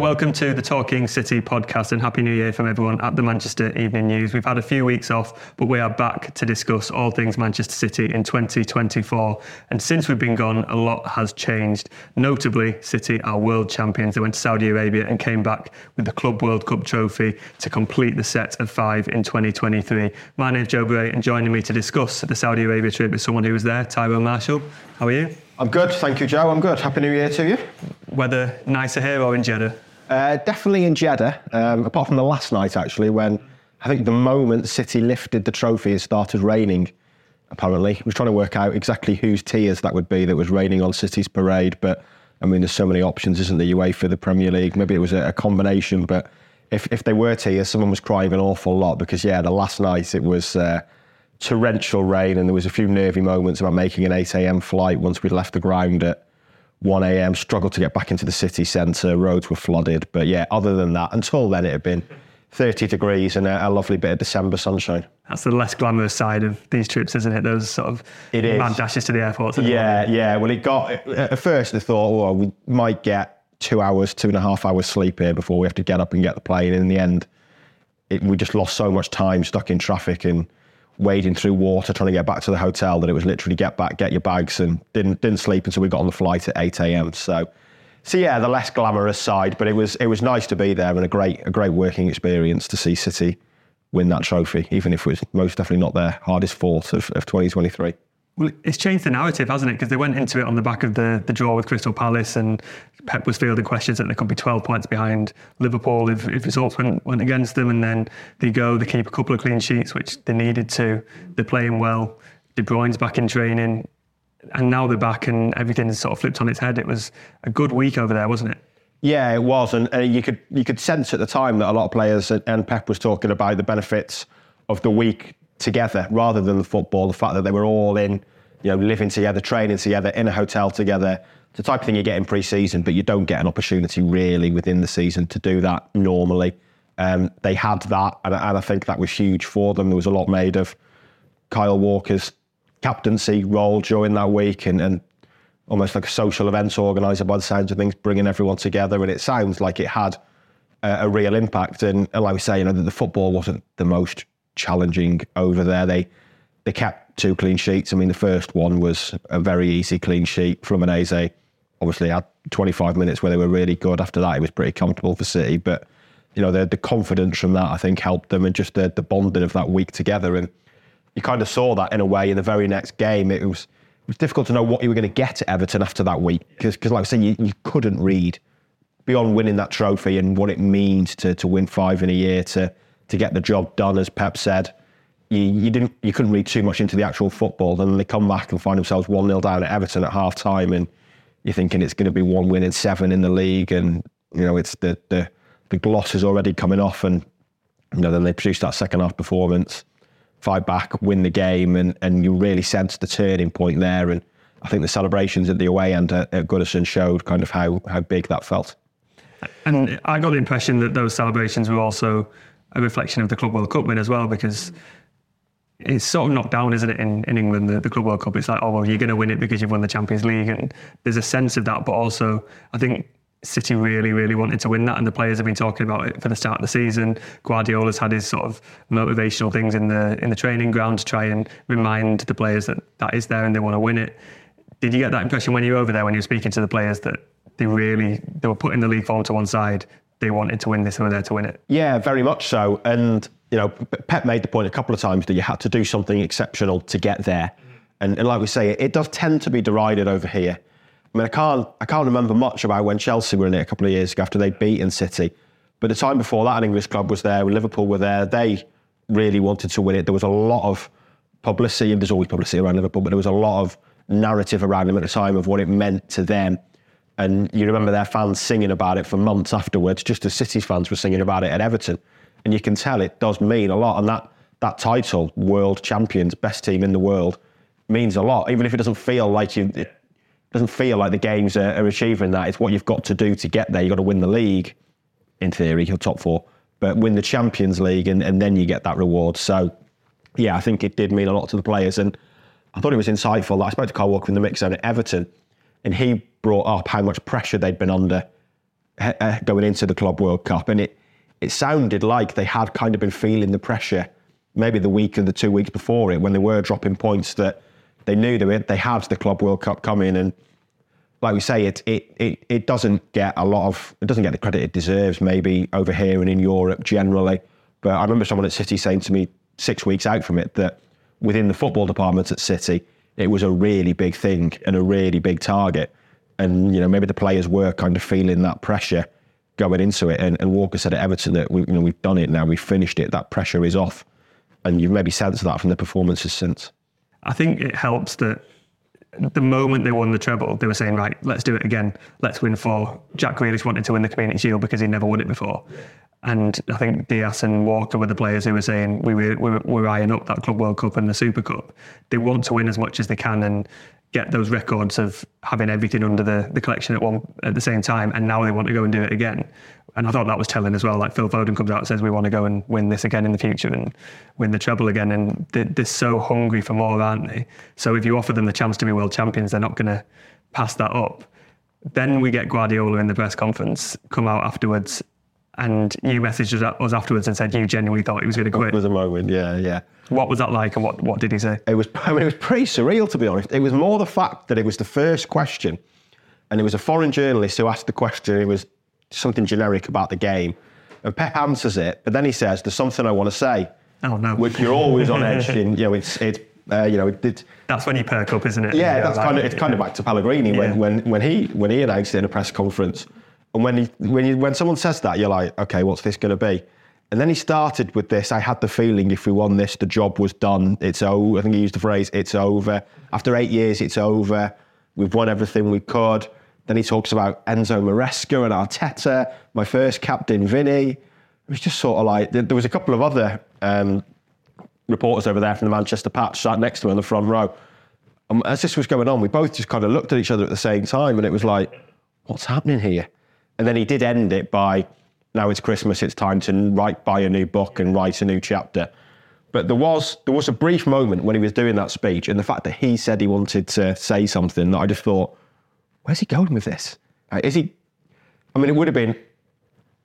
Welcome to the Talking City podcast and Happy New Year from everyone at the Manchester Evening News. We've had a few weeks off, but we are back to discuss all things Manchester City in 2024. And since we've been gone, a lot has changed. Notably, City are world champions. They went to Saudi Arabia and came back with the Club World Cup trophy to complete the set of five in 2023. My name's Joe Bray, and joining me to discuss the Saudi Arabia trip is someone who was there, Tyrone Marshall. How are you? I'm good, thank you, Joe. I'm good. Happy New Year to you. Weather nicer here or in Jeddah? Uh, definitely in Jeddah, um, apart from the last night, actually, when I think the moment City lifted the trophy, it started raining, apparently. I was trying to work out exactly whose tears that would be that was raining on City's parade, but I mean, there's so many options, isn't there? UEFA, the Premier League, maybe it was a, a combination, but if, if they were tears, someone was crying an awful lot because, yeah, the last night it was. Uh, torrential rain, and there was a few nervy moments about making an 8 a.m. flight once we'd left the ground at 1 a.m. Struggled to get back into the city centre. Roads were flooded, but yeah, other than that, until then it had been 30 degrees and a, a lovely bit of December sunshine. That's the less glamorous side of these trips, isn't it? Those sort of It is. mad dashes to the airport. Yeah, yeah. Well, it got at first. I thought, oh, we might get two hours, two and a half hours sleep here before we have to get up and get the plane. And in the end, it, we just lost so much time stuck in traffic and wading through water trying to get back to the hotel that it was literally get back, get your bags, and didn't didn't sleep until we got on the flight at 8 a.m. So, so yeah, the less glamorous side, but it was it was nice to be there and a great a great working experience to see City win that trophy, even if it was most definitely not their hardest fought of, of 2023. Well, it's changed the narrative, hasn't it? Because they went into it on the back of the, the draw with Crystal Palace, and Pep was fielding questions that they could be 12 points behind Liverpool if, if results went, went against them. And then they go, they keep a couple of clean sheets, which they needed to. They're playing well. De Bruyne's back in training. And now they're back, and everything's sort of flipped on its head. It was a good week over there, wasn't it? Yeah, it was, and, and you could you could sense at the time that a lot of players and Pep was talking about the benefits of the week together rather than the football. The fact that they were all in, you know, living together, training together, in a hotel together. It's the type of thing you get in pre-season, but you don't get an opportunity really within the season to do that normally. Um, they had that, and, I- and I think that was huge for them. There was a lot made of Kyle Walker's captaincy role during that week, and, and almost like a social events organizer by the sounds of things, bringing everyone together. And it sounds like it had a, real impact. And, like we say, you know, the football wasn't the most challenging over there. They they kept two clean sheets. I mean, the first one was a very easy clean sheet. from Fluminense obviously had 25 minutes where they were really good. After that, it was pretty comfortable for City. But you know, the the confidence from that I think helped them, and just the the bonding of that week together. And you kind of saw that in a way in the very next game. It was it was difficult to know what you were going to get at Everton after that week because, like I said, you, you couldn't read beyond winning that trophy and what it means to to win five in a year to to get the job done, as Pep said. You, you didn't you couldn't read too much into the actual football. Then they come back and find themselves one 0 down at Everton at half time, and you're thinking it's going to be one win and seven in the league, and you know it's the the the gloss is already coming off, and you know, then they produce that second half performance, fight back, win the game, and, and you really sense the turning point there. And I think the celebrations at the away end at, at Goodison showed kind of how, how big that felt. And I got the impression that those celebrations were also a reflection of the Club World Cup win as well, because it's sort of knocked down, isn't it, in, in England, the, the Club World Cup? It's like, oh, well, you're going to win it because you've won the Champions League. And there's a sense of that. But also, I think City really, really wanted to win that, and the players have been talking about it for the start of the season. Guardiola's had his sort of motivational things in the in the training ground to try and remind the players that that is there and they want to win it. Did you get that impression when you were over there when you were speaking to the players that they really they were putting the league form to one side? They wanted to win this and were there to win it. Yeah, very much so. And you know, Pep made the point a couple of times that you had to do something exceptional to get there. And, and like we say, it does tend to be derided over here. I mean, I can't, I can't remember much about when Chelsea were in it a couple of years ago after they'd beaten City. But the time before that, an English club was there, Liverpool were there. They really wanted to win it. There was a lot of publicity, and there's always publicity around Liverpool, but there was a lot of narrative around them at the time of what it meant to them. And you remember their fans singing about it for months afterwards, just as City's fans were singing about it at Everton. And you can tell it does mean a lot. And that, that title, world champions, best team in the world, means a lot, even if it doesn't feel like you. It, doesn't feel like the games are, are achieving that. It's what you've got to do to get there. You've got to win the league, in theory, your top four, but win the Champions League and, and then you get that reward. So, yeah, I think it did mean a lot to the players. And I thought it was insightful I spoke to Kyle Walker in the mix zone at Everton, and he brought up how much pressure they'd been under uh, going into the Club World Cup. And it, it sounded like they had kind of been feeling the pressure maybe the week or the two weeks before it when they were dropping points that they knew they, they had the Club World Cup coming, and like we say, it, it it it doesn't get a lot of it doesn't get the credit it deserves. Maybe over here and in Europe generally, but I remember someone at City saying to me six weeks out from it that within the football department at City, it was a really big thing and a really big target, and you know maybe the players were kind of feeling that pressure going into it. And, and Walker said at Everton that we, you know we've done it now, we've finished it, that pressure is off, and you've maybe sensed that from the performances since. I think it helps that the moment they won the treble, they were saying, right, let's do it again. Let's win four. Jack Grealish wanted to win the Community Shield because he never won it before. And I think Dias and Walker were the players who were saying we were, we were, we were eyeing up that Club World Cup and the Super Cup. They want to win as much as they can and get those records of having everything under the, the collection at one at the same time. And now they want to go and do it again and I thought that was telling as well. Like Phil Foden comes out and says, "We want to go and win this again in the future and win the treble again." And they're, so hungry for more, aren't they? So if you offer them the chance to be world champions, they're not going to pass that up. Then we get Guardiola in the press conference come out afterwards, and you messaged us afterwards and said you genuinely thought he was going to quit. It was a moment, yeah, yeah. What was that like, and what what did he say? It was, I mean, it was pretty surreal to be honest. It was more the fact that it was the first question, and it was a foreign journalist who asked the question. It was something generic about the game. And Pep answers it, but then he says, "There's something I want to say." Oh no! Which you're always on edge. In, you know, it's it's uh, you know it, it, That's when you perk up, isn't it? Yeah, that's like, kind of it's kind of back to Pellegrini yeah. when, when when he when he announced it in a press conference, and when he when you, when someone says that, you're like, okay, what's this going to be? And then he started with this. I had the feeling if we won this, the job was done. It's over. I think he used the phrase, "It's over." After eight years, it's over. We've won everything we could. Then he talks about Enzo Maresca and Arteta, my first captain, Vinny. It was just sort of like, there was a couple of other um, reporters over there from the Manchester Patch sat next to me in the front row. And as this was going on, we both just kind of looked at each other at the same time and it was like, what's happening here? And then he did end it by, now it's Christmas, it's time to write, buy a new book and write a new chapter. But there was there was a brief moment when he was doing that speech, and the fact that he said he wanted to say something that I just thought, where's he going with this? Is he? I mean, it would have been.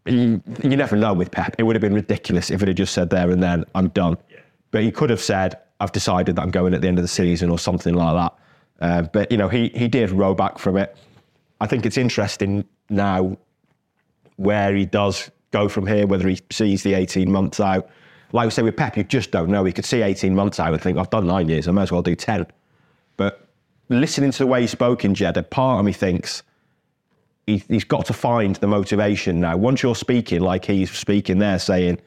You, never know with Pep. It would have been ridiculous if it had just said there and then, "I'm done." Yeah. But he could have said, "I've decided that I'm going at the end of the season" or something like that. Uh, but you know, he he did row back from it. I think it's interesting now where he does go from here, whether he sees the 18 months out. Like we say with Pep, you just don't know. He could see 18 months out and think, I've done nine years, I might as well do 10. But listening to the way he spoke in Jeddah, part of me thinks he, he's got to find the motivation now. Once you're speaking like he's speaking there, saying,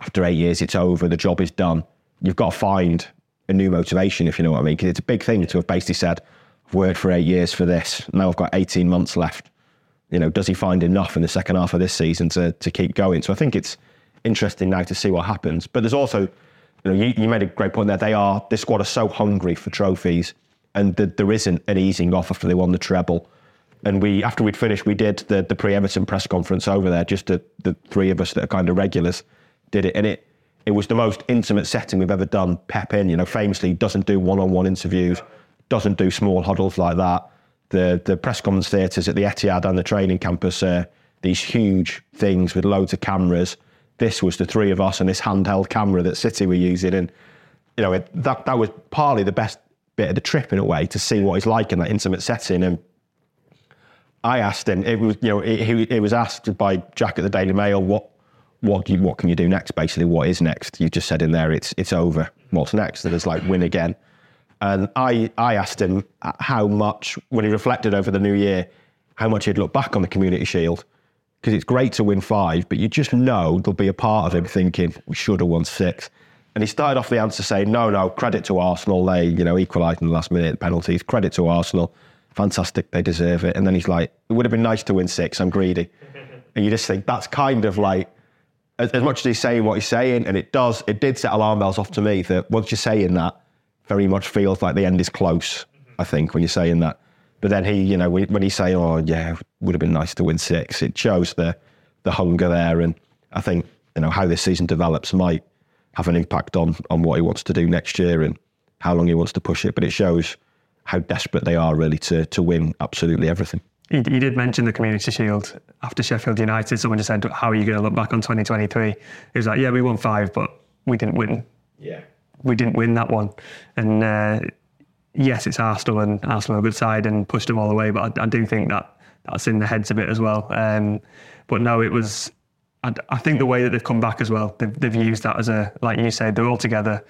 after eight years, it's over, the job is done, you've got to find a new motivation, if you know what I mean. Because it's a big thing to have basically said, I've worked for eight years for this, now I've got 18 months left. You know, does he find enough in the second half of this season to, to keep going? So I think it's interesting now to see what happens. But there's also, you know, you, you made a great point there. They are this squad are so hungry for trophies, and the, there isn't an easing off after they won the treble. And we, after we'd finished, we did the the pre-Everton press conference over there. Just the, the three of us that are kind of regulars did it, and it it was the most intimate setting we've ever done. Pep in, you know, famously doesn't do one-on-one interviews, doesn't do small huddles like that. The the press conference theatres at the Etihad and the training campus are these huge things with loads of cameras. This was the three of us and this handheld camera that City were using, and you know it, that that was partly the best bit of the trip in a way to see what he's like in that intimate setting. And I asked him, it was you know he, he was asked by Jack at the Daily Mail what what you, what can you do next? Basically, what is next? You just said in there, it's it's over. What's next? And it's like win again. And I I asked him how much when he reflected over the new year, how much he'd look back on the Community Shield because it's great to win five, but you just know there'll be a part of him thinking we should have won six. And he started off the answer saying, no, no, credit to Arsenal. They, you know, equalised in the last minute penalties. Credit to Arsenal. Fantastic. They deserve it. And then he's like, it would have been nice to win six. I'm greedy. and you just think that's kind of like, as, as much as he's saying what he's saying, and it does, it did set alarm bells off to me that once you're saying that, very much feels like the end is close, I mm-hmm. think, when you're saying that. But then he, you know, when he say, "Oh, yeah, would have been nice to win six, it shows the the hunger there, and I think you know how this season develops might have an impact on on what he wants to do next year and how long he wants to push it. But it shows how desperate they are really to to win absolutely everything. He, he did mention the Community Shield after Sheffield United. Someone just said, "How are you going to look back on 2023?" He was like, "Yeah, we won five, but we didn't win. Yeah, we didn't win that one." And uh, yes, it's Arsenal and Arsenal are a good side and pushed them all the way, but I, I do think that that's in the heads a bit as well. Um, but no, it was. I, I, think the way that they've come back as well, they've, they've used that as a like you said, they're all together.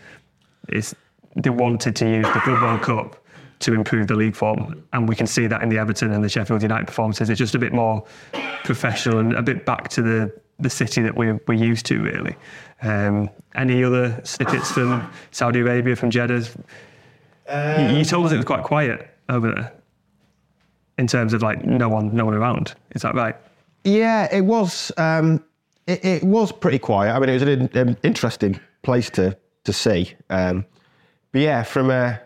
It's they wanted to use the Club World Cup to improve the league form, and we can see that in the Everton and the Sheffield United performances. It's just a bit more professional and a bit back to the the city that we're, we're used to, really. Um, any other snippets from Saudi Arabia, from Jeddah? Um, you told us it was quite quiet over there in terms of like no one, no one around. Is that right? Yeah, it was. Um, it, it, was pretty quiet. I mean, it was an, an interesting place to to see. Um, but yeah, from a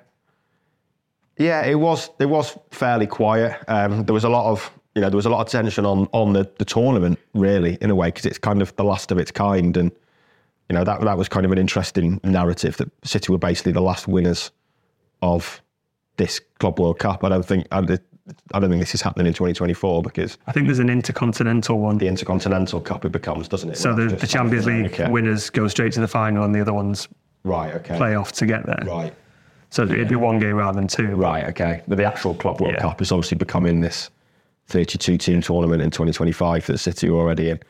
yeah, it was it was fairly quiet. Um, there was a lot of you know there was a lot of tension on on the, the tournament really in a way because it's kind of the last of its kind and you know that that was kind of an interesting narrative that City were basically the last winners of this Club World Cup. I don't think I don't think this is happening in 2024 because I think there's an intercontinental one. The intercontinental cup it becomes, doesn't it? So the, the Champions League okay. winners go straight to the final, and the other ones right okay play off to get there. Right. So it'd be one game rather than two. Right. Okay. But the actual Club World yeah. Cup is obviously becoming this 32 team tournament in 2025 that City are already in,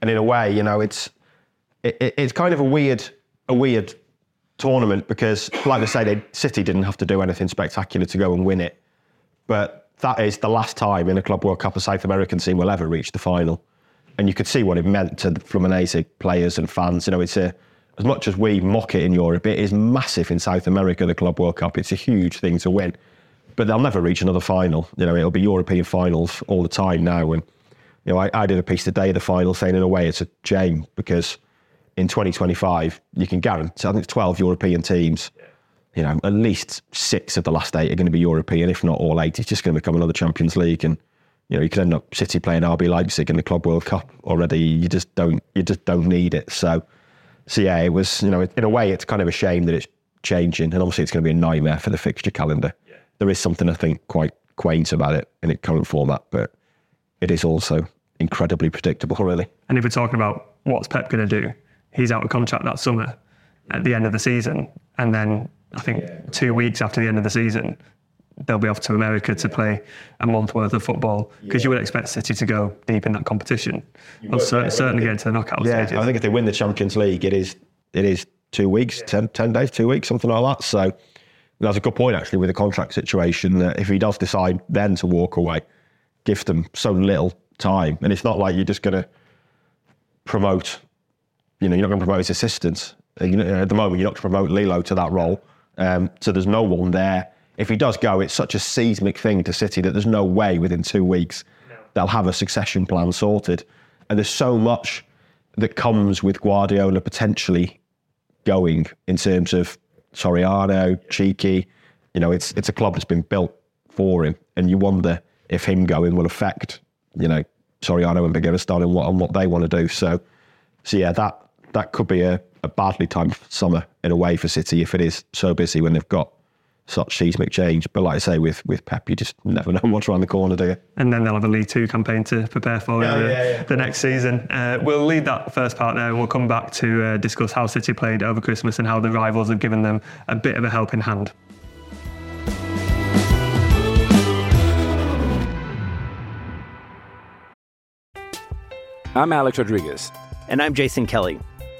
and in a way, you know, it's it, it's kind of a weird a weird tournament because, like I say, they, City didn't have to do anything spectacular to go and win it. But that is the last time in a Club World Cup a South American team will ever reach the final. And you could see what it meant to the Fluminense players and fans. You know, it's a, as much as we mock it in Europe, it is massive in South America, the Club World Cup. It's a huge thing to win. But they'll never reach another final. You know, it'll be European finals all the time now. And, you know, I, I did a piece today of the final saying, in a way, it's a shame because in 2025, you can guarantee, I think it's 12 European teams. You know, at least six of the last eight are going to be European, if not all eight. It's just going to become another Champions League. And, you know, you could end up City playing RB Leipzig in the Club World Cup already. You just don't, you just don't need it. So, so yeah, it was, you know, in a way, it's kind of a shame that it's changing. And obviously, it's going to be a nightmare for the fixture calendar. Yeah. There is something, I think, quite quaint about it in its current format, but it is also incredibly predictable, really. And if we're talking about what's Pep going to do, he's out of contract that summer at the end of the season. And then I think two weeks after the end of the season, they'll be off to America to play a month worth of football because yeah. you would expect City to go deep in that competition. Well, certainly, certainly get into the knockout yeah, stages. I think if they win the Champions League, it is it is two weeks, yeah. 10, 10 days, two weeks, something like that. So that's a good point actually with the contract situation. That if he does decide then to walk away, give them so little time, and it's not like you're just going to promote you know, you're not going to promote his assistants. You know, at the moment, you're not going to promote Lillo to that role. Um, so there's no one there. If he does go, it's such a seismic thing to City that there's no way within two weeks no. they'll have a succession plan sorted. And there's so much that comes with Guardiola potentially going in terms of Soriano, Txiki. You know, it's it's a club that's been built for him, and you wonder if him going will affect you know Soriano and Begiristain and what on what they want to do. So, so yeah, that that could be a, a badly timed summer in a way for City if it is so busy when they've got such seismic change. But like I say, with with Pep, you just never know what's around the corner, do you? And then they'll have a League Two campaign to prepare for Yeah, uh, yeah, yeah. the next season. Uh, we'll leave that first part there and we'll come back to uh, discuss how City played over Christmas and how the rivals have given them a bit of a helping hand. I'm Alex Rodriguez. And I'm Jason Kelly.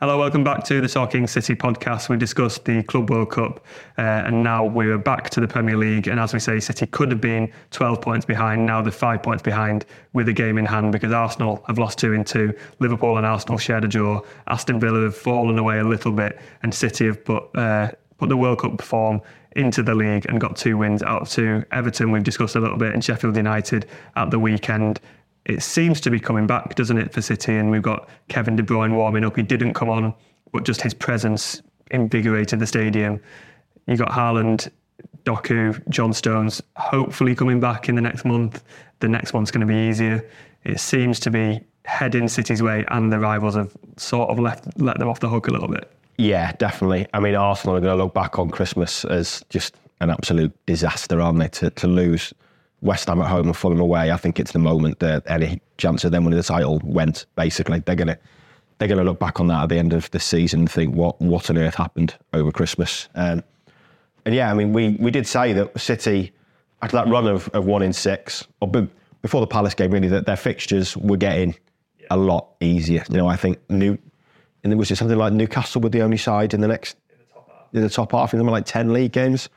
Hello, welcome back to the Talking City podcast. We discussed the Club World Cup uh, and now we're back to the Premier League. And as we say, City could have been 12 points behind. Now they're five points behind with a game in hand because Arsenal have lost two in two. Liverpool and Arsenal shared a draw. Aston Villa have fallen away a little bit and City have put, uh, put the World Cup form into the league and got two wins out two. Everton, we've discussed a little bit, and Sheffield United at the weekend it seems to be coming back, doesn't it, for City? And we've got Kevin De Bruyne warming up. He didn't come on, but just his presence invigorated the stadium. You got Haaland, Doku, John Stones, hopefully coming back in the next month. The next one's going to be easier. It seems to be heading City's way, and the rivals have sort of left let them off the hook a little bit. Yeah, definitely. I mean, Arsenal are going to look back on Christmas as just an absolute disaster, aren't they? To, to lose West Ham at home and Fulham away, I think it's the moment that any chance of them winning the title went. Basically, they're to they're to look back on that at the end of the season and think what what on earth happened over Christmas. Um, and yeah, I mean, we we did say that City after that run of, of one in six, or be- before the Palace game, really, that their fixtures were getting a lot easier. You know, I think New and was something like Newcastle were the only side in the next in the top half. In them like ten league games,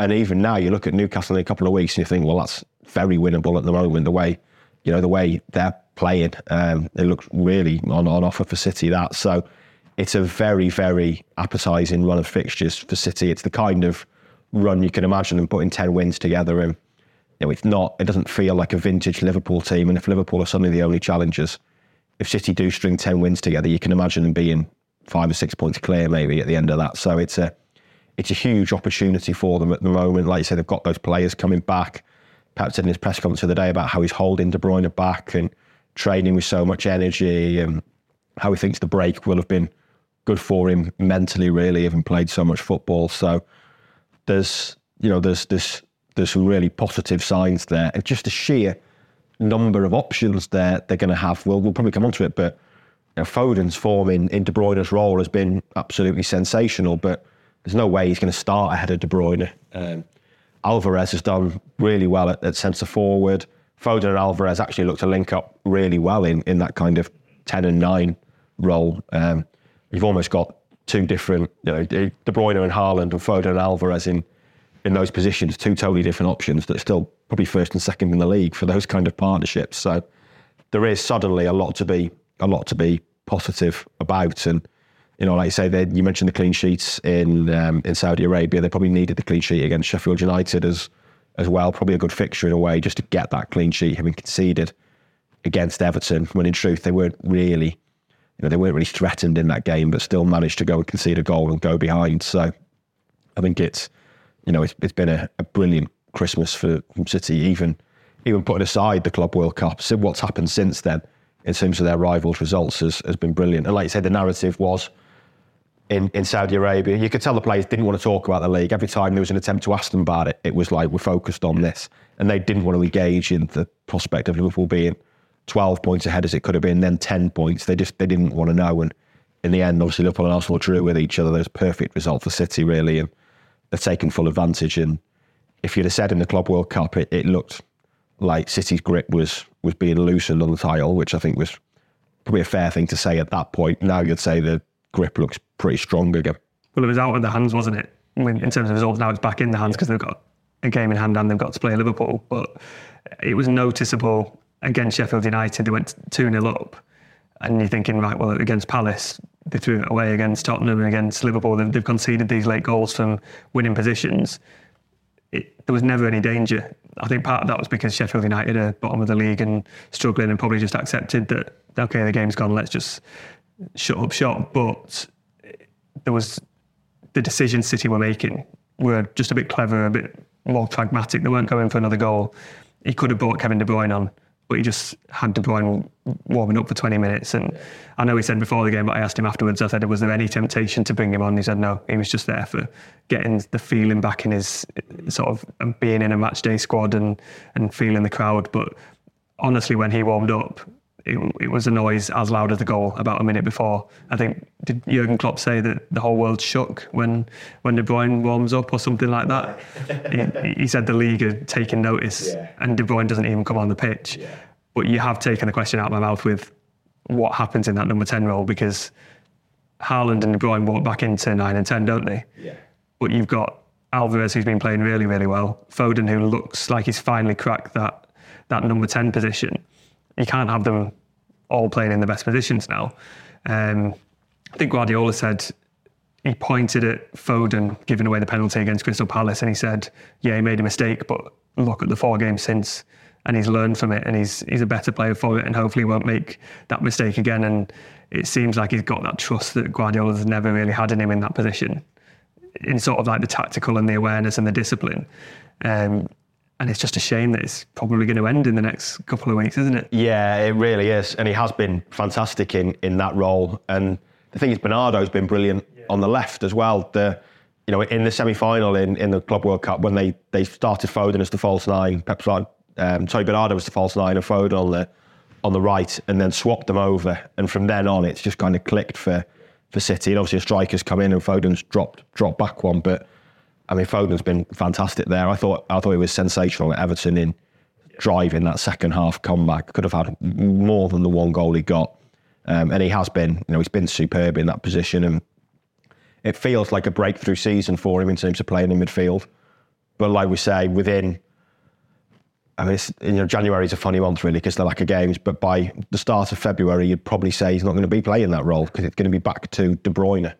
and even now you look at Newcastle in a couple of weeks and you think, well, that's very winnable at the moment. The way you know the way they're playing, um, it looks really on on offer for City. That so it's a very very appetising run of fixtures for City. It's the kind of run you can imagine them putting ten wins together and. You know, it's not. It doesn't feel like a vintage Liverpool team. And if Liverpool are suddenly the only challengers, if City do string 10 wins together, you can imagine them being five or six points clear maybe at the end of that. So it's a it's a huge opportunity for them at the moment. Like you say, they've got those players coming back. Pep said in his press conference the other day about how he's holding De Bruyne back and training with so much energy and how he thinks the break will have been good for him mentally, really, having played so much football. So there's you know there's this there's some really positive signs there. And just the sheer number of options there they're going to have. We'll, we'll probably come on to it, but you know, Foden's form in, in De Bruyne's role has been absolutely sensational, but there's no way he's going to start ahead of De Bruyne. Um, Alvarez has done really well at, at centre forward. Foden and Alvarez actually look to link up really well in, in that kind of 10 and 9 role. Um, you've almost got two different, you know, De Bruyne and Haaland and Foden and Alvarez in, in those positions, two totally different options that are still probably first and second in the league for those kind of partnerships. So there is suddenly a lot to be a lot to be positive about. And you know, like you say, they, you mentioned the clean sheets in um, in Saudi Arabia. They probably needed the clean sheet against Sheffield United as as well. Probably a good fixture in a way, just to get that clean sheet, having conceded against Everton. When in truth, they weren't really, you know, they weren't really threatened in that game, but still managed to go and concede a goal and go behind. So I think it's, you know, it's, it's been a, a brilliant Christmas for City. Even even putting aside the Club World Cup, so what's happened since then in terms of their rivals' results has, has been brilliant. And like you said, the narrative was in, in Saudi Arabia. You could tell the players didn't want to talk about the league. Every time there was an attempt to ask them about it, it was like, we're focused on this. And they didn't want to engage in the prospect of Liverpool being 12 points ahead as it could have been, then 10 points. They just they didn't want to know. And in the end, obviously, Liverpool and Arsenal drew with each other. There's a perfect result for City, really. And they've taken full advantage. And if you'd have said in the Club World Cup, it, it looked like City's grip was was being loosened on the title, which I think was probably a fair thing to say at that point. Now you'd say the grip looks pretty strong again. Well, it was out of the hands, wasn't it? Mean, in terms of results, now it's back in the hands because they've got a game in hand and they've got to play Liverpool. But it was noticeable against Sheffield United. They went 2 0 up. And you're thinking, right, well, against Palace, they threw it away against Tottenham and against Liverpool. They've, they've conceded these late goals from winning positions. It, there was never any danger. I think part of that was because Sheffield United are bottom of the league and struggling and probably just accepted that, okay, the game's gone, let's just shut up shop. But there was the decisions City were making were just a bit clever, a bit more pragmatic. They weren't going for another goal. He could have brought Kevin De Bruyne on, but he just had De Bruyne warming up for 20 minutes. And I know he said before the game, but I asked him afterwards, I said, was there any temptation to bring him on? He said, no, he was just there for getting the feeling back in his sort of being in a match day squad and, and feeling the crowd. But honestly, when he warmed up, it, it, was a noise as loud as the goal about a minute before. I think did Jurgen Klopp say that the whole world shook when when De Bruyne warms up or something like that? he, he, said the league had taken notice, yeah. and De Bruyne doesn't even come on the pitch. Yeah. But you have taken the question out of my mouth with what happens in that number ten role because Haaland and De Bruyne walk back into nine and ten, don't they? Yeah. But you've got Alvarez who's been playing really, really well. Foden who looks like he's finally cracked that that number ten position you can't have them all playing in the best positions now. Um, I think Guardiola said he pointed at Foden giving away the penalty against Crystal Palace and he said, Yeah, he made a mistake, but look at the four games since and he's learned from it and he's he's a better player for it and hopefully won't make that mistake again. And it seems like he's got that trust that Guardiola's never really had in him in that position. In sort of like the tactical and the awareness and the discipline. Um, and it's just a shame that it's probably going to end in the next couple of weeks, isn't it? Yeah, it really is. And he has been fantastic in, in that role. And the thing is, Bernardo's been brilliant yeah. on the left as well. The, you know, in the semi-final in, in the Club World Cup, when they, they started Foden as the false nine, Pep um, sorry, Bernardo was the false nine and Foden on the on the right, and then swapped them over. And from then on, it's just kind of clicked for for City. And obviously, a striker's come in and Foden's dropped dropped back one, but I mean, Foden's been fantastic there. I thought I thought he was sensational at Everton in driving that second half comeback. Could have had more than the one goal he got, um, and he has been. You know, he's been superb in that position, and it feels like a breakthrough season for him in terms of playing in midfield. But like we say, within I mean, you know, January is a funny month really because they're lack of games. But by the start of February, you'd probably say he's not going to be playing that role because it's going to be back to De Bruyne.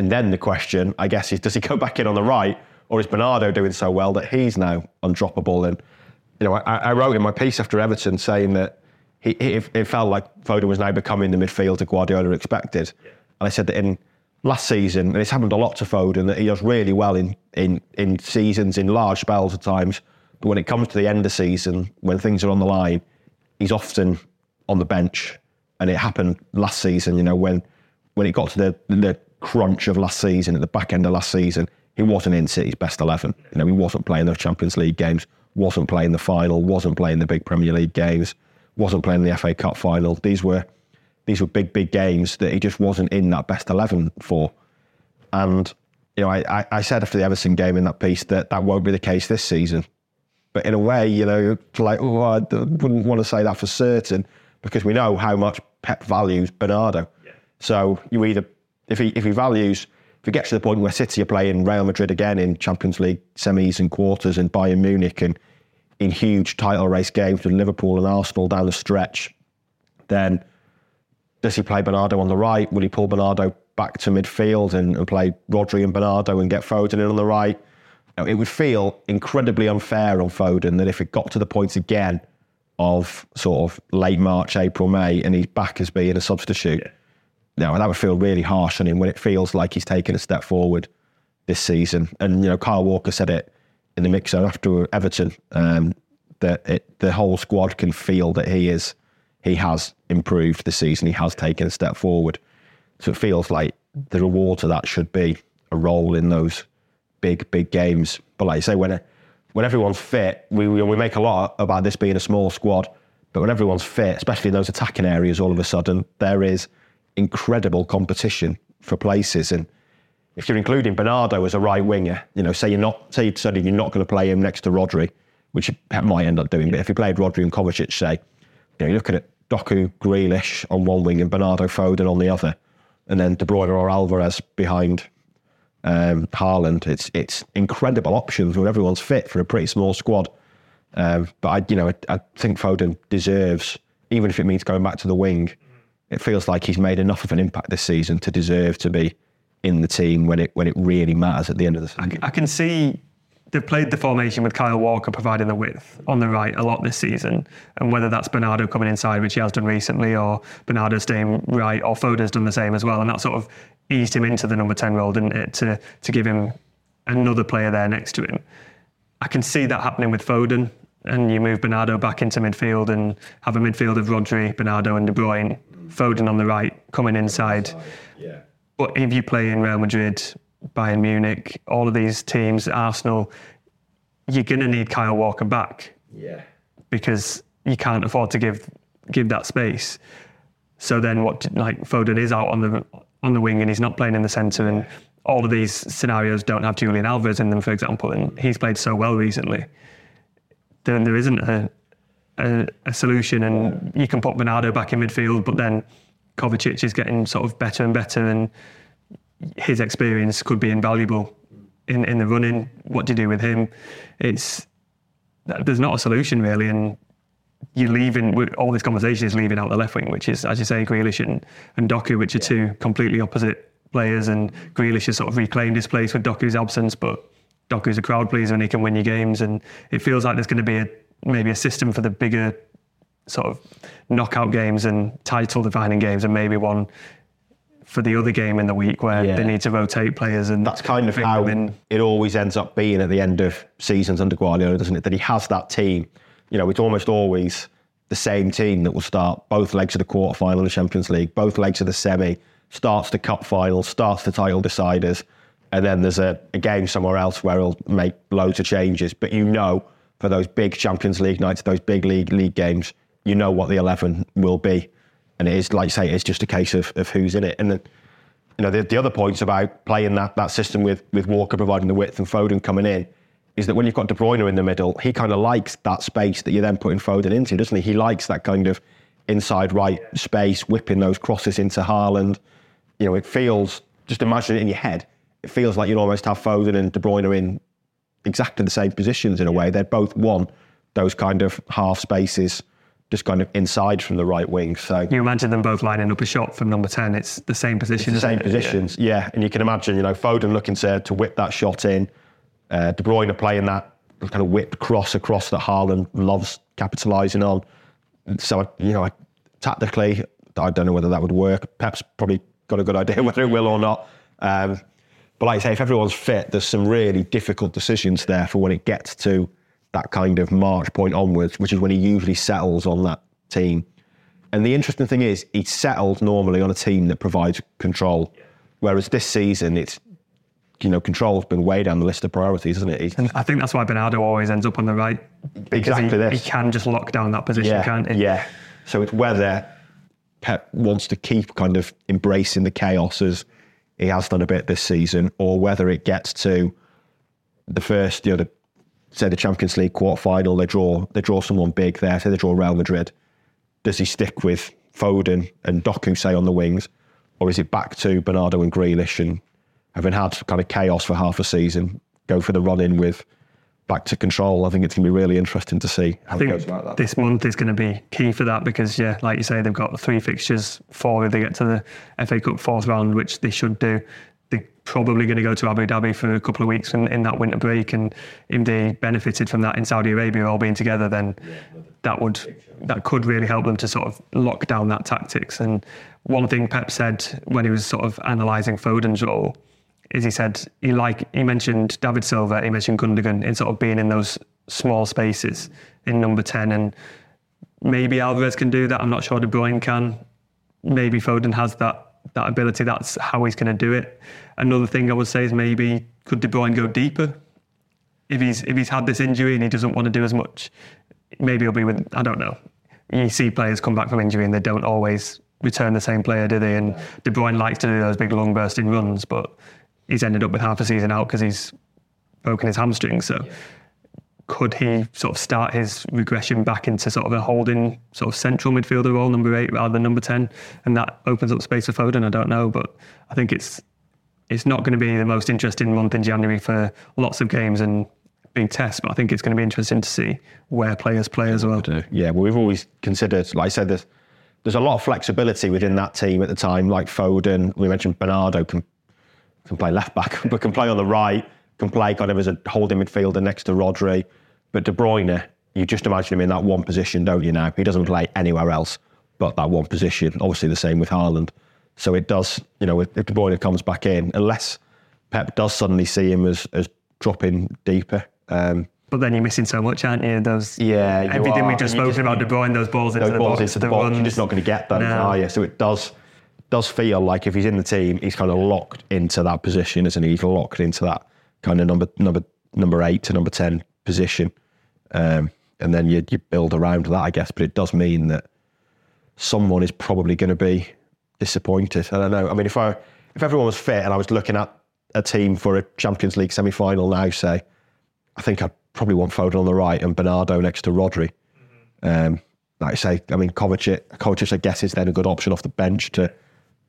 And then the question, I guess, is does he go back in on the right, or is Bernardo doing so well that he's now undroppable? And you know, I, I wrote in my piece after Everton saying that he, it, it, felt like Foden was now becoming the midfielder Guardiola expected. Yeah. And I said that in last season, and it's happened a lot to Foden, that he does really well in, in, in seasons, in large spells at times. But when it comes to the end of season, when things are on the line, he's often on the bench. And it happened last season, you know, when when it got to the, the crunch of last season, at the back end of last season, he wasn't in City's best 11. You know, he wasn't playing those Champions League games, wasn't playing the final, wasn't playing the big Premier League games, wasn't playing the FA Cup final. These were these were big, big games that he just wasn't in that best 11 for. And, you know, I, I said after the Everton game in that piece that that won't be the case this season. But in a way, you know, like, oh, I wouldn't want to say that for certain because we know how much Pep values Bernardo. Yeah. So you either if he if he values if he gets to the point where City are playing Real Madrid again in Champions League semis and quarters and Bayern Munich and in huge title race games with Liverpool and Arsenal down the stretch, then does he play Bernardo on the right? Will he pull Bernardo back to midfield and, and play Rodri and Bernardo and get Foden in on the right? it would feel incredibly unfair on Foden that if it got to the point again of sort of late March, April, May, and he's back as being a substitute. Yeah now that would feel really harsh on him when it feels like he's taken a step forward this season. And you know, Kyle Walker said it in the mixer after Everton um, that it, the whole squad can feel that he is he has improved this season. He has taken a step forward. So it feels like the reward to that should be a role in those big big games. But like I say, when when everyone's fit, we we make a lot about this being a small squad. But when everyone's fit, especially in those attacking areas, all of a sudden there is incredible competition for places. And if you're including Bernardo as a right winger, you know, say you're not, say you you're not going to play him next to Rodri, which Pep might end up doing. But if you played Rodri and Kovacic, say, you know, you're looking at Doku, Grealish on one wing and Bernardo Foden on the other, and then De Bruyne or Alvarez behind um, Haaland. It's it's incredible options when everyone's fit for a pretty small squad. Um, but I, you know, I, I think Foden deserves, even if it means going back to the wing. It feels like he's made enough of an impact this season to deserve to be in the team when it when it really matters at the end of the season. I, I can see they've played the formation with Kyle Walker providing the width on the right a lot this season, and whether that's Bernardo coming inside, which he has done recently, or Bernardo staying right, or Foden's done the same as well, and that sort of eased him into the number ten role, didn't it, to to give him another player there next to him. I can see that happening with Foden, and you move Bernardo back into midfield and have a midfield of Rodri, Bernardo, and De Bruyne. Foden on the right, coming inside. Yeah. But if you play in Real Madrid, Bayern Munich, all of these teams, Arsenal, you're going to need Kyle Walker back. Yeah. Because you can't afford to give give that space. So then, what like Foden is out on the on the wing and he's not playing in the centre, and all of these scenarios don't have Julian Alvarez in them, for example, and he's played so well recently. Then there isn't a a, a, solution, and you can put Bernardo back in midfield, but then Kovacic is getting sort of better and better, and his experience could be invaluable in, in the running. What do you do with him? It's there's not a solution really, and you're leaving. All this conversation is leaving out the left wing, which is, as you say, Grealish and, and Doku, which are two completely opposite players. And Grealish has sort of reclaimed his place with Doku's absence, but Doku's a crowd pleaser and he can win you games. And it feels like there's going to be a maybe a system for the bigger sort of knockout games and title defining games, and maybe one for the other game in the week where yeah. they need to rotate players and that's kind of how it always ends up being at the end of seasons under Guardiola, doesn't it? That he has that team. You know, it's almost always the same team that will start both legs of the quarter final of the Champions League, both legs of the semi, starts the cup final, starts the title deciders, and then there's a, a game somewhere else where he'll make loads of changes. But you know for those big Champions League nights, those big league league games, you know what the eleven will be, and it is like you say, it's just a case of, of who's in it. And then, you know, the, the other points about playing that that system with with Walker providing the width and Foden coming in is that when you've got De Bruyne in the middle, he kind of likes that space that you're then putting Foden into, doesn't he? He likes that kind of inside right space, whipping those crosses into Haaland. You know, it feels just imagine it in your head. It feels like you'd almost have Foden and De Bruyne in exactly the same positions in a way. They're both won those kind of half spaces, just kind of inside from the right wing. So you imagine them both lining up a shot from number ten. It's the same position. the same it? positions, yeah. yeah. And you can imagine, you know, Foden looking to to whip that shot in, uh, De Bruyne playing that kind of whipped cross across that Haaland loves capitalising on. So you know, tactically, I don't know whether that would work. Pep's probably got a good idea whether it will or not. Um, but like I say, if everyone's fit, there's some really difficult decisions there for when it gets to that kind of March point onwards, which is when he usually settles on that team. And the interesting thing is, he settled normally on a team that provides control, whereas this season it's you know, control's been way down the list of priorities, isn't it? He's, and I think that's why Bernardo always ends up on the right. Exactly he, this. He can just lock down that position, yeah, can't he? Yeah. So it's whether Pep wants to keep kind of embracing the chaos as he has done a bit this season, or whether it gets to the first, you know, the, say the Champions League quarter final, they draw they draw someone big there, say they draw Real Madrid. Does he stick with Foden and Doku, say, on the wings, or is it back to Bernardo and Grealish and having had kind of chaos for half a season, go for the run in with back to control. I think it's going to be really interesting to see how I think it goes about that. This month is going to be key for that because, yeah, like you say, they've got three fixtures, four if they get to the FA Cup fourth round, which they should do. They're probably going to go to Abu Dhabi for a couple of weeks in, in that winter break, and if they benefited from that in Saudi Arabia all being together, then that would that could really help them to sort of lock down that tactics. And one thing Pep said when he was sort of analysing Foden's role is he said he like he mentioned David Silva, he mentioned Gundogan in sort of being in those small spaces in number ten, and maybe Alvarez can do that. I'm not sure De Bruyne can. Maybe Foden has that that ability. That's how he's going to do it. Another thing I would say is maybe could De Bruyne go deeper if he's if he's had this injury and he doesn't want to do as much. Maybe he'll be with I don't know. You see players come back from injury and they don't always return the same player, do they? And De Bruyne likes to do those big long bursting runs, but he's ended up with half a season out because he's broken his hamstring. So yeah. could he sort of start his regression back into sort of a holding sort of central midfielder role, number eight rather than number ten, and that opens up space for Foden? I don't know, but I think it's it's not going to be the most interesting month in January for lots of games and big tests, but I think it's going to be interesting to see where players play as well. Yeah, well, we've always considered, like I said, there's, there's a lot of flexibility within that team at the time. Like Foden, we mentioned Bernardo can can play left back, but can play on the right, can play kind of as a holding midfielder next to Rodri. But De Bruyne, you just imagine him in that one position, don't you? Now he doesn't play anywhere else but that one position. Obviously, the same with Haaland. So it does, you know, if De Bruyne comes back in, unless Pep does suddenly see him as as dropping deeper. Um, but then you're missing so much, aren't you? Those yeah, everything we've just spoken about De Bruyne, those balls into those the balls box, into the, box, runs. you're just not going to get those, No. are you? So it does does feel like if he's in the team, he's kind of locked into that position, isn't he? He's locked into that kind of number number number eight to number ten position, um, and then you you build around that, I guess. But it does mean that someone is probably going to be disappointed. I don't know. I mean, if I if everyone was fit and I was looking at a team for a Champions League semi final now, say, I think I'd probably want Foden on the right and Bernardo next to Rodri. Um, like I say, I mean, Kovacic, Kovacic, I guess, is then a good option off the bench to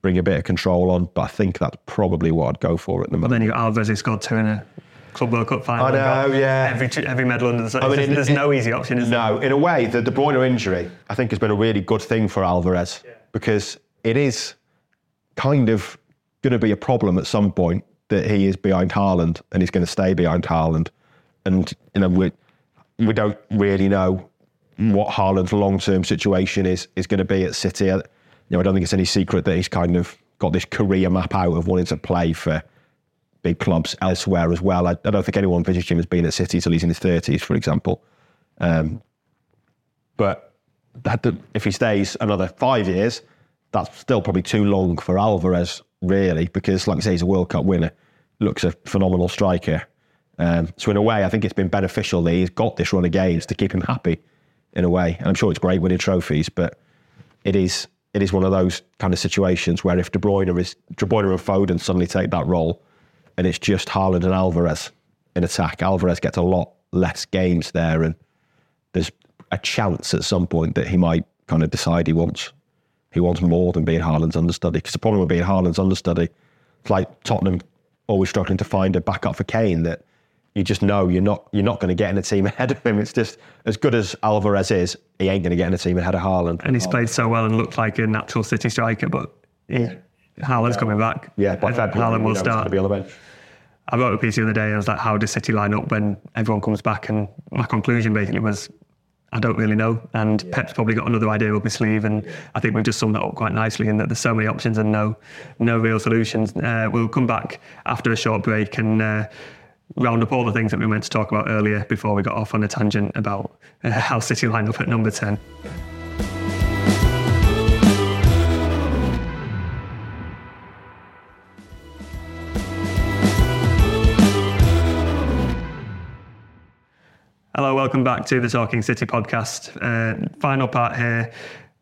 bring a bit of control on. But I think that's probably what I'd go for at the But moment. then you got Alvarez who scored two in a Club World Cup final. I know, yeah. Every every medal under the sun. I mean, there's in- there's in- no easy option, is there? No, in a way, the De Bruyne injury, I think, has been a really good thing for Alvarez because it is kind of going to be a problem at some point that he is behind Haaland and he's going to stay behind Haaland. And, you know, we, we don't really know what Haaland's long term situation is is going to be at City. You know, I don't think it's any secret that he's kind of got this career map out of wanting to play for big clubs elsewhere as well. I, I don't think anyone envisaged him as being at City till he's in his 30s, for example. Um, but if he stays another five years, that's still probably too long for Alvarez, really, because, like I say, he's a World Cup winner, looks a phenomenal striker. Um, so, in a way, I think it's been beneficial that he's got this run of games to keep him happy, in a way. And I'm sure it's great winning trophies, but it is it is one of those kind of situations where if De Bruyne is De Bruyne and Foden suddenly take that role, and it's just Haaland and Alvarez in attack, Alvarez gets a lot less games there, and there's a chance at some point that he might kind of decide he wants he wants more than being Haaland's understudy. Because the problem with being Haaland's understudy, it's like Tottenham always struggling to find a backup for Kane that you just know you're not you're not going to get in a team ahead of him. It's just as good as Alvarez is, he ain't going to get in a team ahead of Haaland. And he's played so well and looked like a natural City striker, but he, Haaland's coming back. Yeah, by February, Haaland will know, he's going start. be on the bench. I wrote a piece the other day and I was like, how does City line up when everyone comes back? And my conclusion basically was, I don't really know. And Pep's probably got another idea up his sleeve. And I think we've just summed that up quite nicely in that there's so many options and no, no real solutions. Uh, we'll come back after a short break and uh, round up all the things that we meant to talk about earlier before we got off on a tangent about uh, how City line up at number 10. Hello, welcome back to the Talking City podcast. Uh, final part here.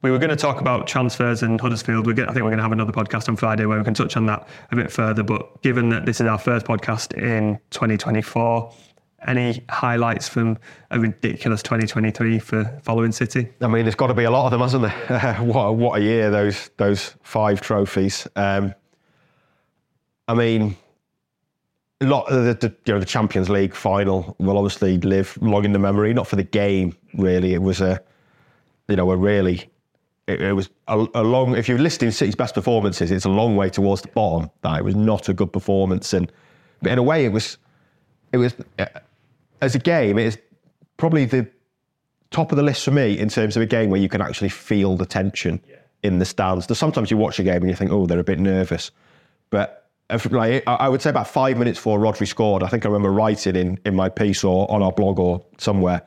We were going to talk about transfers and Huddersfield. Going, I think we're going to have another podcast on Friday where we can touch on that a bit further. But given that this is our first podcast in 2024, any highlights from a ridiculous 2023 for following City? I mean, there's got to be a lot of them, hasn't there? what, a, what a year those those five trophies. Um, I mean, a lot of the, the you know the Champions League final will obviously live long in the memory. Not for the game, really. It was a you know a really it, it was a, a long. If you're listing City's best performances, it's a long way towards the bottom. That it was not a good performance, and but in a way, it was it was uh, as a game. It is probably the top of the list for me in terms of a game where you can actually feel the tension in the stands. There's sometimes you watch a game and you think, oh, they're a bit nervous, but like, I- I would say about five minutes before Rodri scored, I think I remember writing in, in my piece or on our blog or somewhere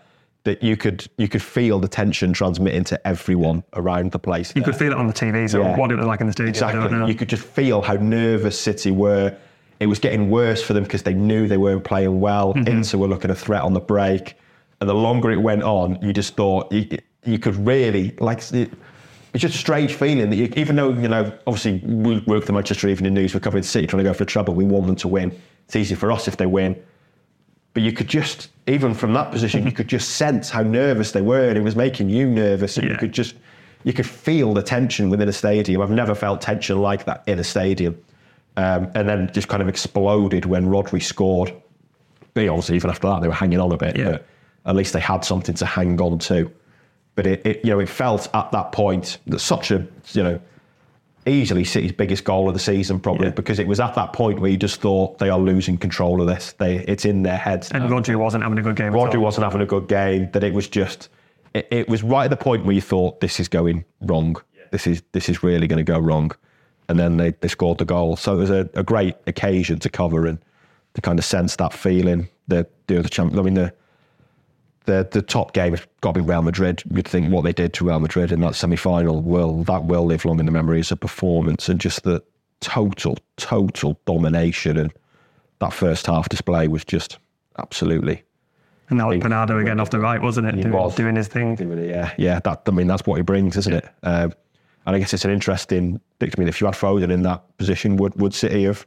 that you could you could feel the tension transmitting to everyone around the place. You there. could feel it on the TVs so Yeah. what it was like in the stadium. I don't know. Exactly. You could just feel how nervous City were. It was getting worse for them because they knew they weren't playing well. Mm-hmm. Inter were looking a threat on the break. And the longer it went on, you just thought you, you could really, like, it, it's just a strange feeling that you, even though, you know, obviously we work the Manchester Evening News, we're covering City trying to go for trouble, we want them to win. It's easy for us if they win. But you could just, even from that position, you could just sense how nervous they were, and it was making you nervous, and Yeah. you could just, you could feel the tension within a stadium. I've never felt tension like that in a stadium, um, and then just kind of exploded when Rodri scored. But obviously, even after that, they were hanging on a bit. Yeah. But at least they had something to hang on to. But it, it, you know, it felt at that point that such a, you know, easily City's biggest goal of the season, probably Yeah. because it was at that point where you just thought they are losing control of this. They, it's in their heads. And now. Rodri wasn't having a good game. Rodri wasn't having a good game. That it was just, it, it was right at the point where you thought this is going wrong. This is this is really going to go wrong, and then they, they scored the goal. So it was a, a great occasion to cover and to kind of sense that feeling. The the other champ. I mean the. The, the top game has got to be Real Madrid. You'd think what they did to Real Madrid in that semi final will that will live long in the memory as a performance and just the total, total domination and that first half display was just absolutely And that was Bernardo again off the right, wasn't it? He doing, was. doing his thing. Yeah, yeah. That I mean, that's what he brings, isn't it? Um, and I guess it's an interesting mean, if you had Foden in that position, would would City have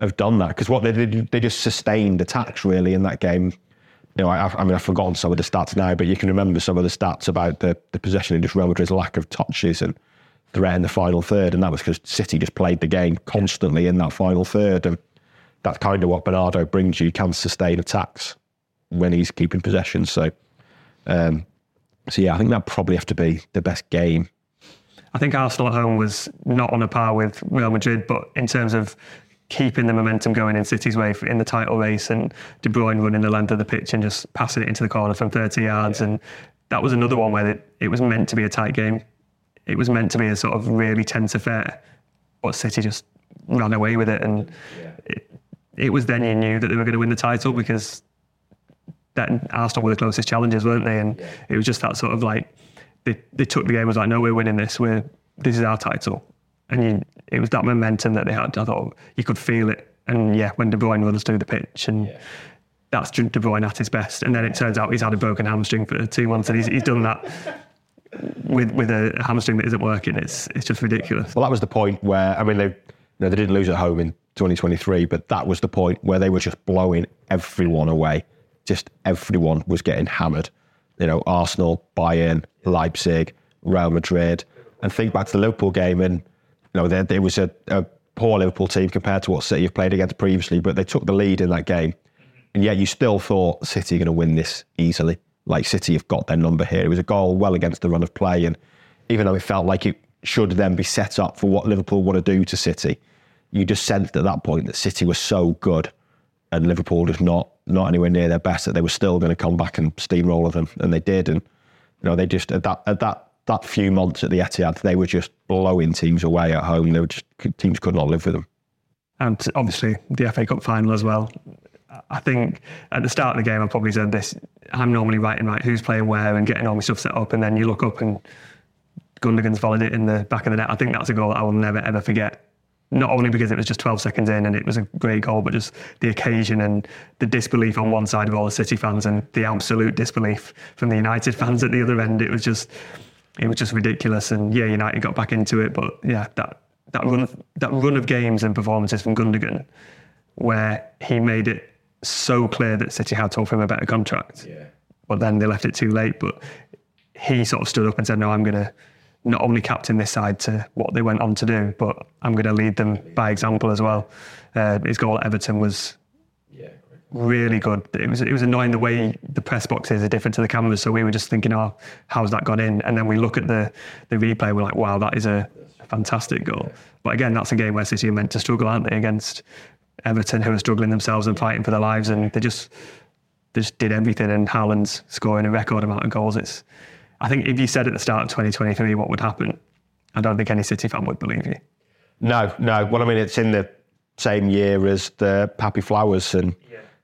have done that? Because what they did, they just sustained attacks really in that game. You know, I, I mean, I've forgotten some of the stats now, but you can remember some of the stats about the, the possession and just Real Madrid's lack of touches and threat in the final third, and that was because City just played the game constantly in that final third, and that's kind of what Bernardo brings you. He can sustain attacks when he's keeping possession. So, um, so yeah, I think that probably have to be the best game. I think Arsenal at home was not on a par with Real Madrid, but in terms of keeping the momentum going in City's way in the title race and De Bruyne running the length of the pitch and just passing it into the corner from 30 yards. And that was another one where it, it was meant to be a tight game. It was meant to be a sort of really tense affair, but City just ran away with it. And it, it was then you knew that they were going to win the title because then Arsenal were the closest challengers, weren't they? And it was just that sort of like they, they took the game was like, no, we're winning this. We're this is our title, and you, it was that momentum that they had. I thought you could feel it, and yeah, when De Bruyne runs through the pitch, and that's De Bruyne at his best. And then it turns out he's had a broken hamstring for two months, and he's, he's done that with with a hamstring that isn't working. It's it's just ridiculous. Well, that was the point where I mean they, you know, they didn't lose at home in 2023, but that was the point where they were just blowing everyone away. Just everyone was getting hammered. You know, Arsenal, Bayern, Leipzig, Real Madrid, and think back to the Liverpool game, and you know there, was a, a poor Liverpool team compared to what City have played against previously, but they took the lead in that game, and yet you still thought City are going to win this easily. Like City have got their number here. It was a goal well against the run of play, and even though it felt like it should then be set up for what Liverpool want to do to City, you just sensed at that point that City was so good and Liverpool just not not anywhere near their best that they were still going to come back and steamroller them, and they did. And you know they just at that at that that few months at the Etihad, they were just blowing teams away at home. They were just teams could not live with them. and obviously the FA Cup final as well. I think at the start of the game, I probably said this. I'm normally writing right who's playing where and getting all my stuff set up, and then you look up and Gundogan's volleyed it in the back of the net. I think that's a goal that I will never ever forget. Not only because it was just 12 seconds in and it was a great goal, but just the occasion and the disbelief on one side of all the City fans and the absolute disbelief from the United fans at the other end. It was just, it was just ridiculous. And yeah, United got back into it, but yeah, that that run of, that run of games and performances from Gundogan, where he made it so clear that City had to offer him a better contract. Yeah. But then they left it too late. But he sort of stood up and said, "No, I'm going to not only captain this side to what they went on to do, but I'm going to lead them by example as well." Uh, his goal at Everton was really good. It was it was annoying the way the press boxes are different to the cameras. So we were just thinking, "Oh, how's that got in?" And then we look at the the replay. We're like, "Wow, that is a fantastic goal." But again, that's a game where City are meant to struggle, aren't they, against Everton, who are struggling themselves and fighting for their lives, and they just they just did everything. And Haaland's scoring a record amount of goals. It's I think if you said at the start of 2023 what would happen, I don't think any City fan would believe you. No, no. Well, I mean, it's in the same year as the Pappy Flowers, and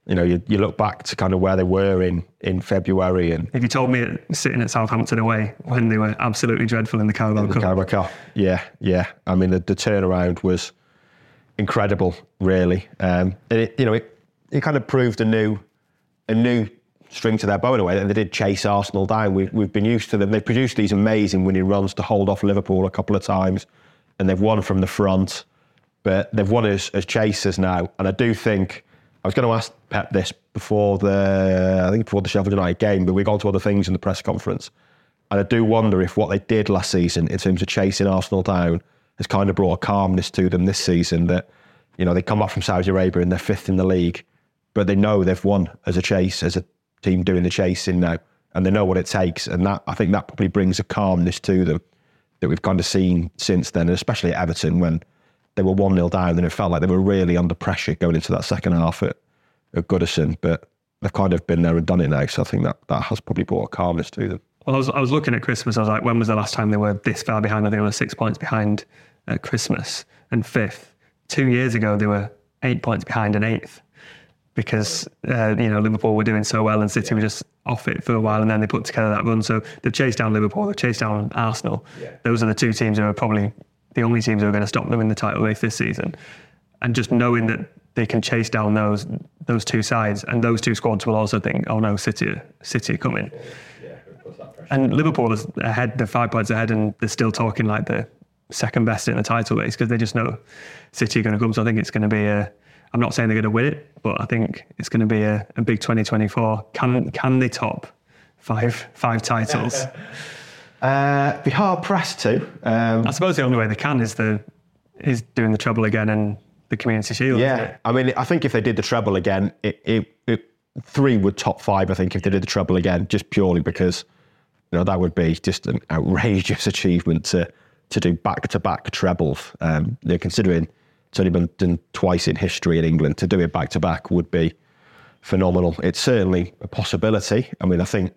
you know, you, you look back to kind of where they were in in February and If you told me sitting at Southampton away when they were absolutely dreadful in the Carabao Cup, Carabao Cup. Yeah, yeah. I mean, the, the turnaround was incredible, really. Um, and it, you know, it, it kind of proved a new, a new string to their bow in a way. And they did chase Arsenal down. We, we've been used to them. They produced these amazing winning runs to hold off Liverpool a couple of times, and they've won from the front. But they've won as, as chasers now, and I do think I was going to ask Pep this before the, I think before the Sheffield United game, but we got to other things in the press conference. And I do wonder if what they did last season in terms of chasing Arsenal down has kind of brought a calmness to them this season that, you know, they come back from Saudi Arabia and they're fifth in the league, but they know they've won as a chase, as a team doing the chasing now, and they know what it takes. And that I think that probably brings a calmness to them that we've kind of seen since then, and especially at Everton when they were 1 0 down and it felt like they were really under pressure going into that second half at, at Goodison. But they've kind of been there and done it now. So I think that, that has probably brought a calmness to them. Well, I was, I was looking at Christmas. I was like, when was the last time they were this far behind? I think they were six points behind at Christmas and fifth. Two years ago, they were eight points behind and eighth because uh, you know Liverpool were doing so well and City were just off it for a while, and then they put together that run. So they've chased down Liverpool, they've chased down Arsenal. Yeah. Those are the two teams who are probably the only teams who are going to stop them in the title race this season. And just knowing that they can chase down those those two sides, and those two squads will also think, oh no, City, City coming. Yeah, and Liverpool is ahead, they're five points ahead, and they're still talking like the second best in the title race because they just know City are going to come. So I think it's going to be a. I'm not saying they're going to win it, but I think it's going to be a, a big 2024. Can can they top five five titles? Uh, be hard pressed to. Um, I suppose the only way they can is the is doing the treble again and the Community Shield. Yeah, I mean, I think if they did the treble again, it, it, it, three would top five. I think if they did the treble again, just purely because you know that would be just an outrageous achievement to to do back to back trebles. Um, know, considering it's only been done twice in history in England, to do it back to back would be phenomenal. It's certainly a possibility. I mean, I think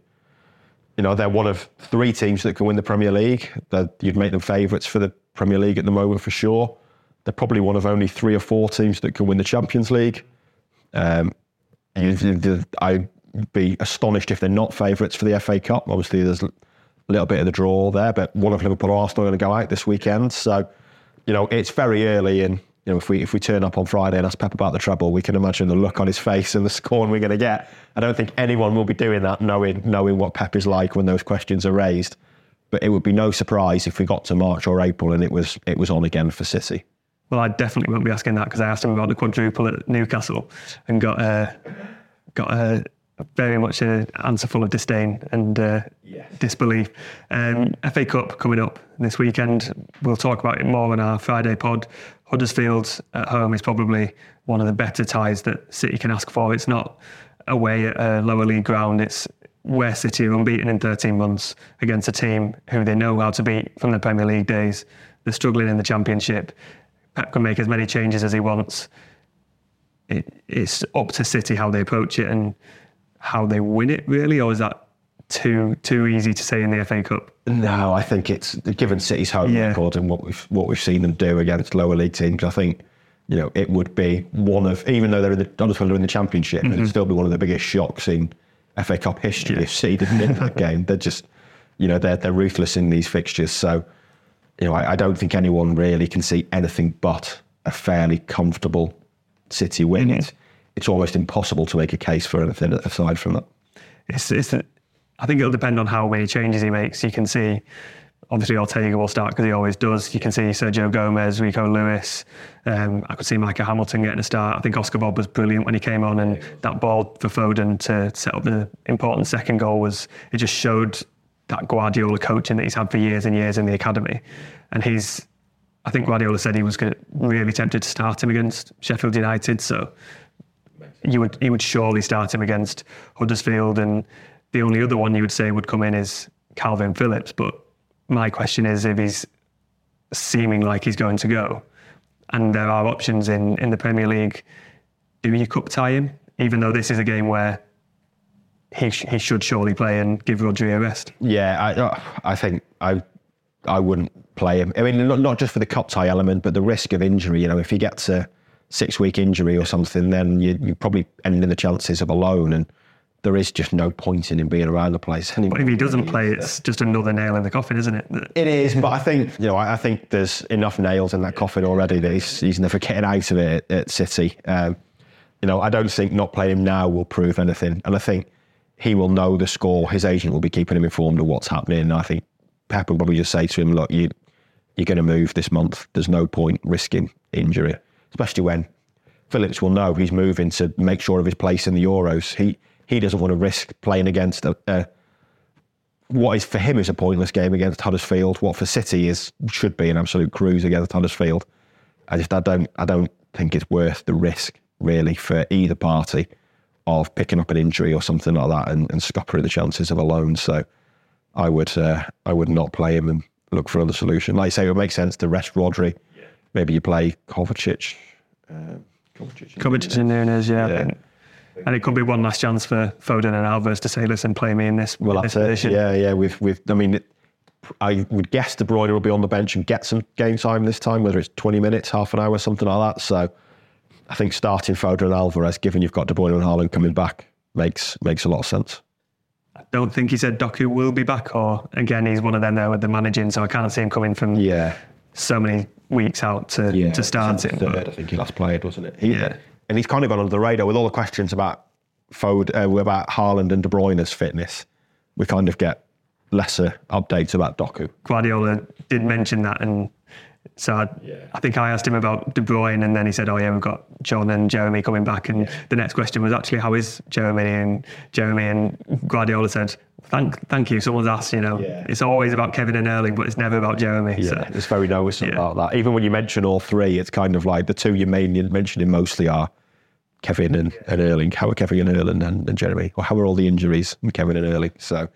you know, they're one of three teams that can win the Premier League. You'd make them favourites for the Premier League at the moment for sure. They're probably one of only three or four teams that can win the Champions League. Um, I'd be astonished if they're not favourites for the FA Cup. Obviously, there's a little bit of the draw there, but one of Liverpool Arsenal are going to go out this weekend. So, you know, it's very early in you know, if we if we turn up on Friday and ask Pep about the treble, we can imagine the look on his face and the scorn we're going to get. I don't think anyone will be doing that, knowing knowing what Pep is like when those questions are raised. But it would be no surprise if we got to March or April and it was it was on again for City. Well, I definitely won't be asking that because I asked him about the quadruple at Newcastle and got uh, got a very much an answer full of disdain and uh, yes. disbelief. Um, FA Cup coming up this weekend. We'll talk about it more on our Friday pod. Huddersfield at home is probably one of the better ties that City can ask for. It's not away at a lower league ground. It's where City are unbeaten in 13 months against a team who they know how to beat from the Premier League days. They're struggling in the Championship. Pep can make as many changes as he wants. It, it's up to City how they approach it and how they win it, really, or is that too too easy to say in the FA Cup? No, I think it's given City's home yeah. record and what we've what we've seen them do against lower league teams. I think you know it would be one of even though they're in the they're in the Championship, mm-hmm. it'd still be one of the biggest shocks in FA Cup history yeah. if City didn't win that game. They're just you know they're they're ruthless in these fixtures. So you know I, I don't think anyone really can see anything but a fairly comfortable City win. Mm-hmm. It's, it's almost impossible to make a case for anything aside from that. It's, it's I think it'll depend on how many changes he makes. You can see, obviously, Ortega will start because he always does. You can see Sergio Gomez, Rico Lewis. Um, I could see Micah Hamilton getting a start. I think Oscar Bobb was brilliant when he came on, and that ball for Foden to set up the important second goal was it just showed that Guardiola coaching that he's had for years and years in the academy. And he's, I think Guardiola said he was really tempted to start him against Sheffield United. So you would he would surely start him against Huddersfield and the only other one you would say would come in is Kalvin Phillips. But my question is if he's seeming like he's going to go, and there are options in, in the Premier League, do you cup tie him? Even though this is a game where he, sh- he should surely play and give Rodri a rest. Yeah, I, uh, I think I I wouldn't play him. I mean, not, not just for the cup tie element, but the risk of injury. You know, if he gets a six week injury or something, then you, you probably end in the chances of a loan. And there is just no point in him being around the place anymore. But if he doesn't play, it's just another nail in the coffin, isn't it? It is, but I think you know, I, think there's enough nails in that coffin already that he's, he's never getting out of it at, at City. Um, you know, I don't think not playing him now will prove anything, and I think he will know the score. His agent will be keeping him informed of what's happening. And I think Pep will probably just say to him, "Look, you you're going to move this month. There's no point risking injury, especially when Phillips will know he's moving to make sure of his place in the Euros. He he doesn't want to risk playing against a, a what is for him is a pointless game against Huddersfield. What for City is should be an absolute cruise against Huddersfield. I just I don't I don't think it's worth the risk really for either party of picking up an injury or something like that and, and scuppering the chances of a loan. So I would uh, I would not play him and look for another solution. Like I say, it would make sense to rest Rodri. Yeah. Maybe you play Kovacic. Uh, Kovacic, Kovacic and Nunes, yeah. yeah. And it could be one last chance for Foden and Alvarez to say, "Listen, play me in this, well, this position." Yeah, yeah. With with, I mean, I would guess De Bruyne will be on the bench and get some game time this time, whether it's twenty minutes, half an hour, something like that. So, I think starting Foden and Alvarez, given you've got De Bruyne and Haaland coming back, makes makes a lot of sense. I don't think he said Doku will be back, or again, he's one of them there with the managing, so I can't see him coming from yeah so many weeks out to yeah, to start it. Third, I think he last played, wasn't it? He, yeah and he's kind of gone under the radar with all the questions about Fode, uh, about Haaland and De Bruyne's fitness. We kind of get lesser updates about Doku. Guardiola did mention that, and so I, yeah. I, think I asked him about De Bruyne, and then he said, "Oh yeah, we've got John and Jeremy coming back." And yeah. the next question was actually, "How is Jeremy?" And Jeremy and Guardiola said, "Thank, thank you." Someone's asked, you know, yeah. it's always about Kevin and Erling, but it's never about Jeremy. Yeah, so. it's very noticeable about that. Even when you mention all three, it's kind of like the two you mainly mentioning mostly are Kevin and, and Erling. How are Kevin and Erling and, and Jeremy? Or how are all the injuries with Kevin and Erling? So,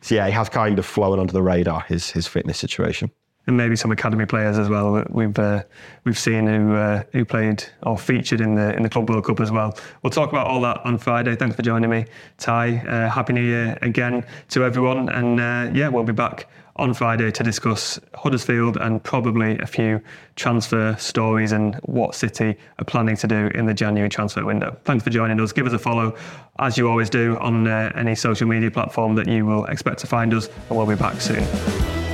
so yeah, he has kind of flown under the radar his his fitness situation and maybe some academy players as well that we've uh, we've seen who uh, who played or featured in the in the Club World Cup as well. We'll talk about all that on Friday. Thanks for joining me, Ty. Uh, Happy New Year again to everyone, and uh, yeah, we'll be back on Friday to discuss Huddersfield and probably a few transfer stories and what City are planning to do in the January transfer window. Thanks for joining us. Give us a follow, as you always do, on uh, any social media platform that you will expect to find us, and we'll be back soon.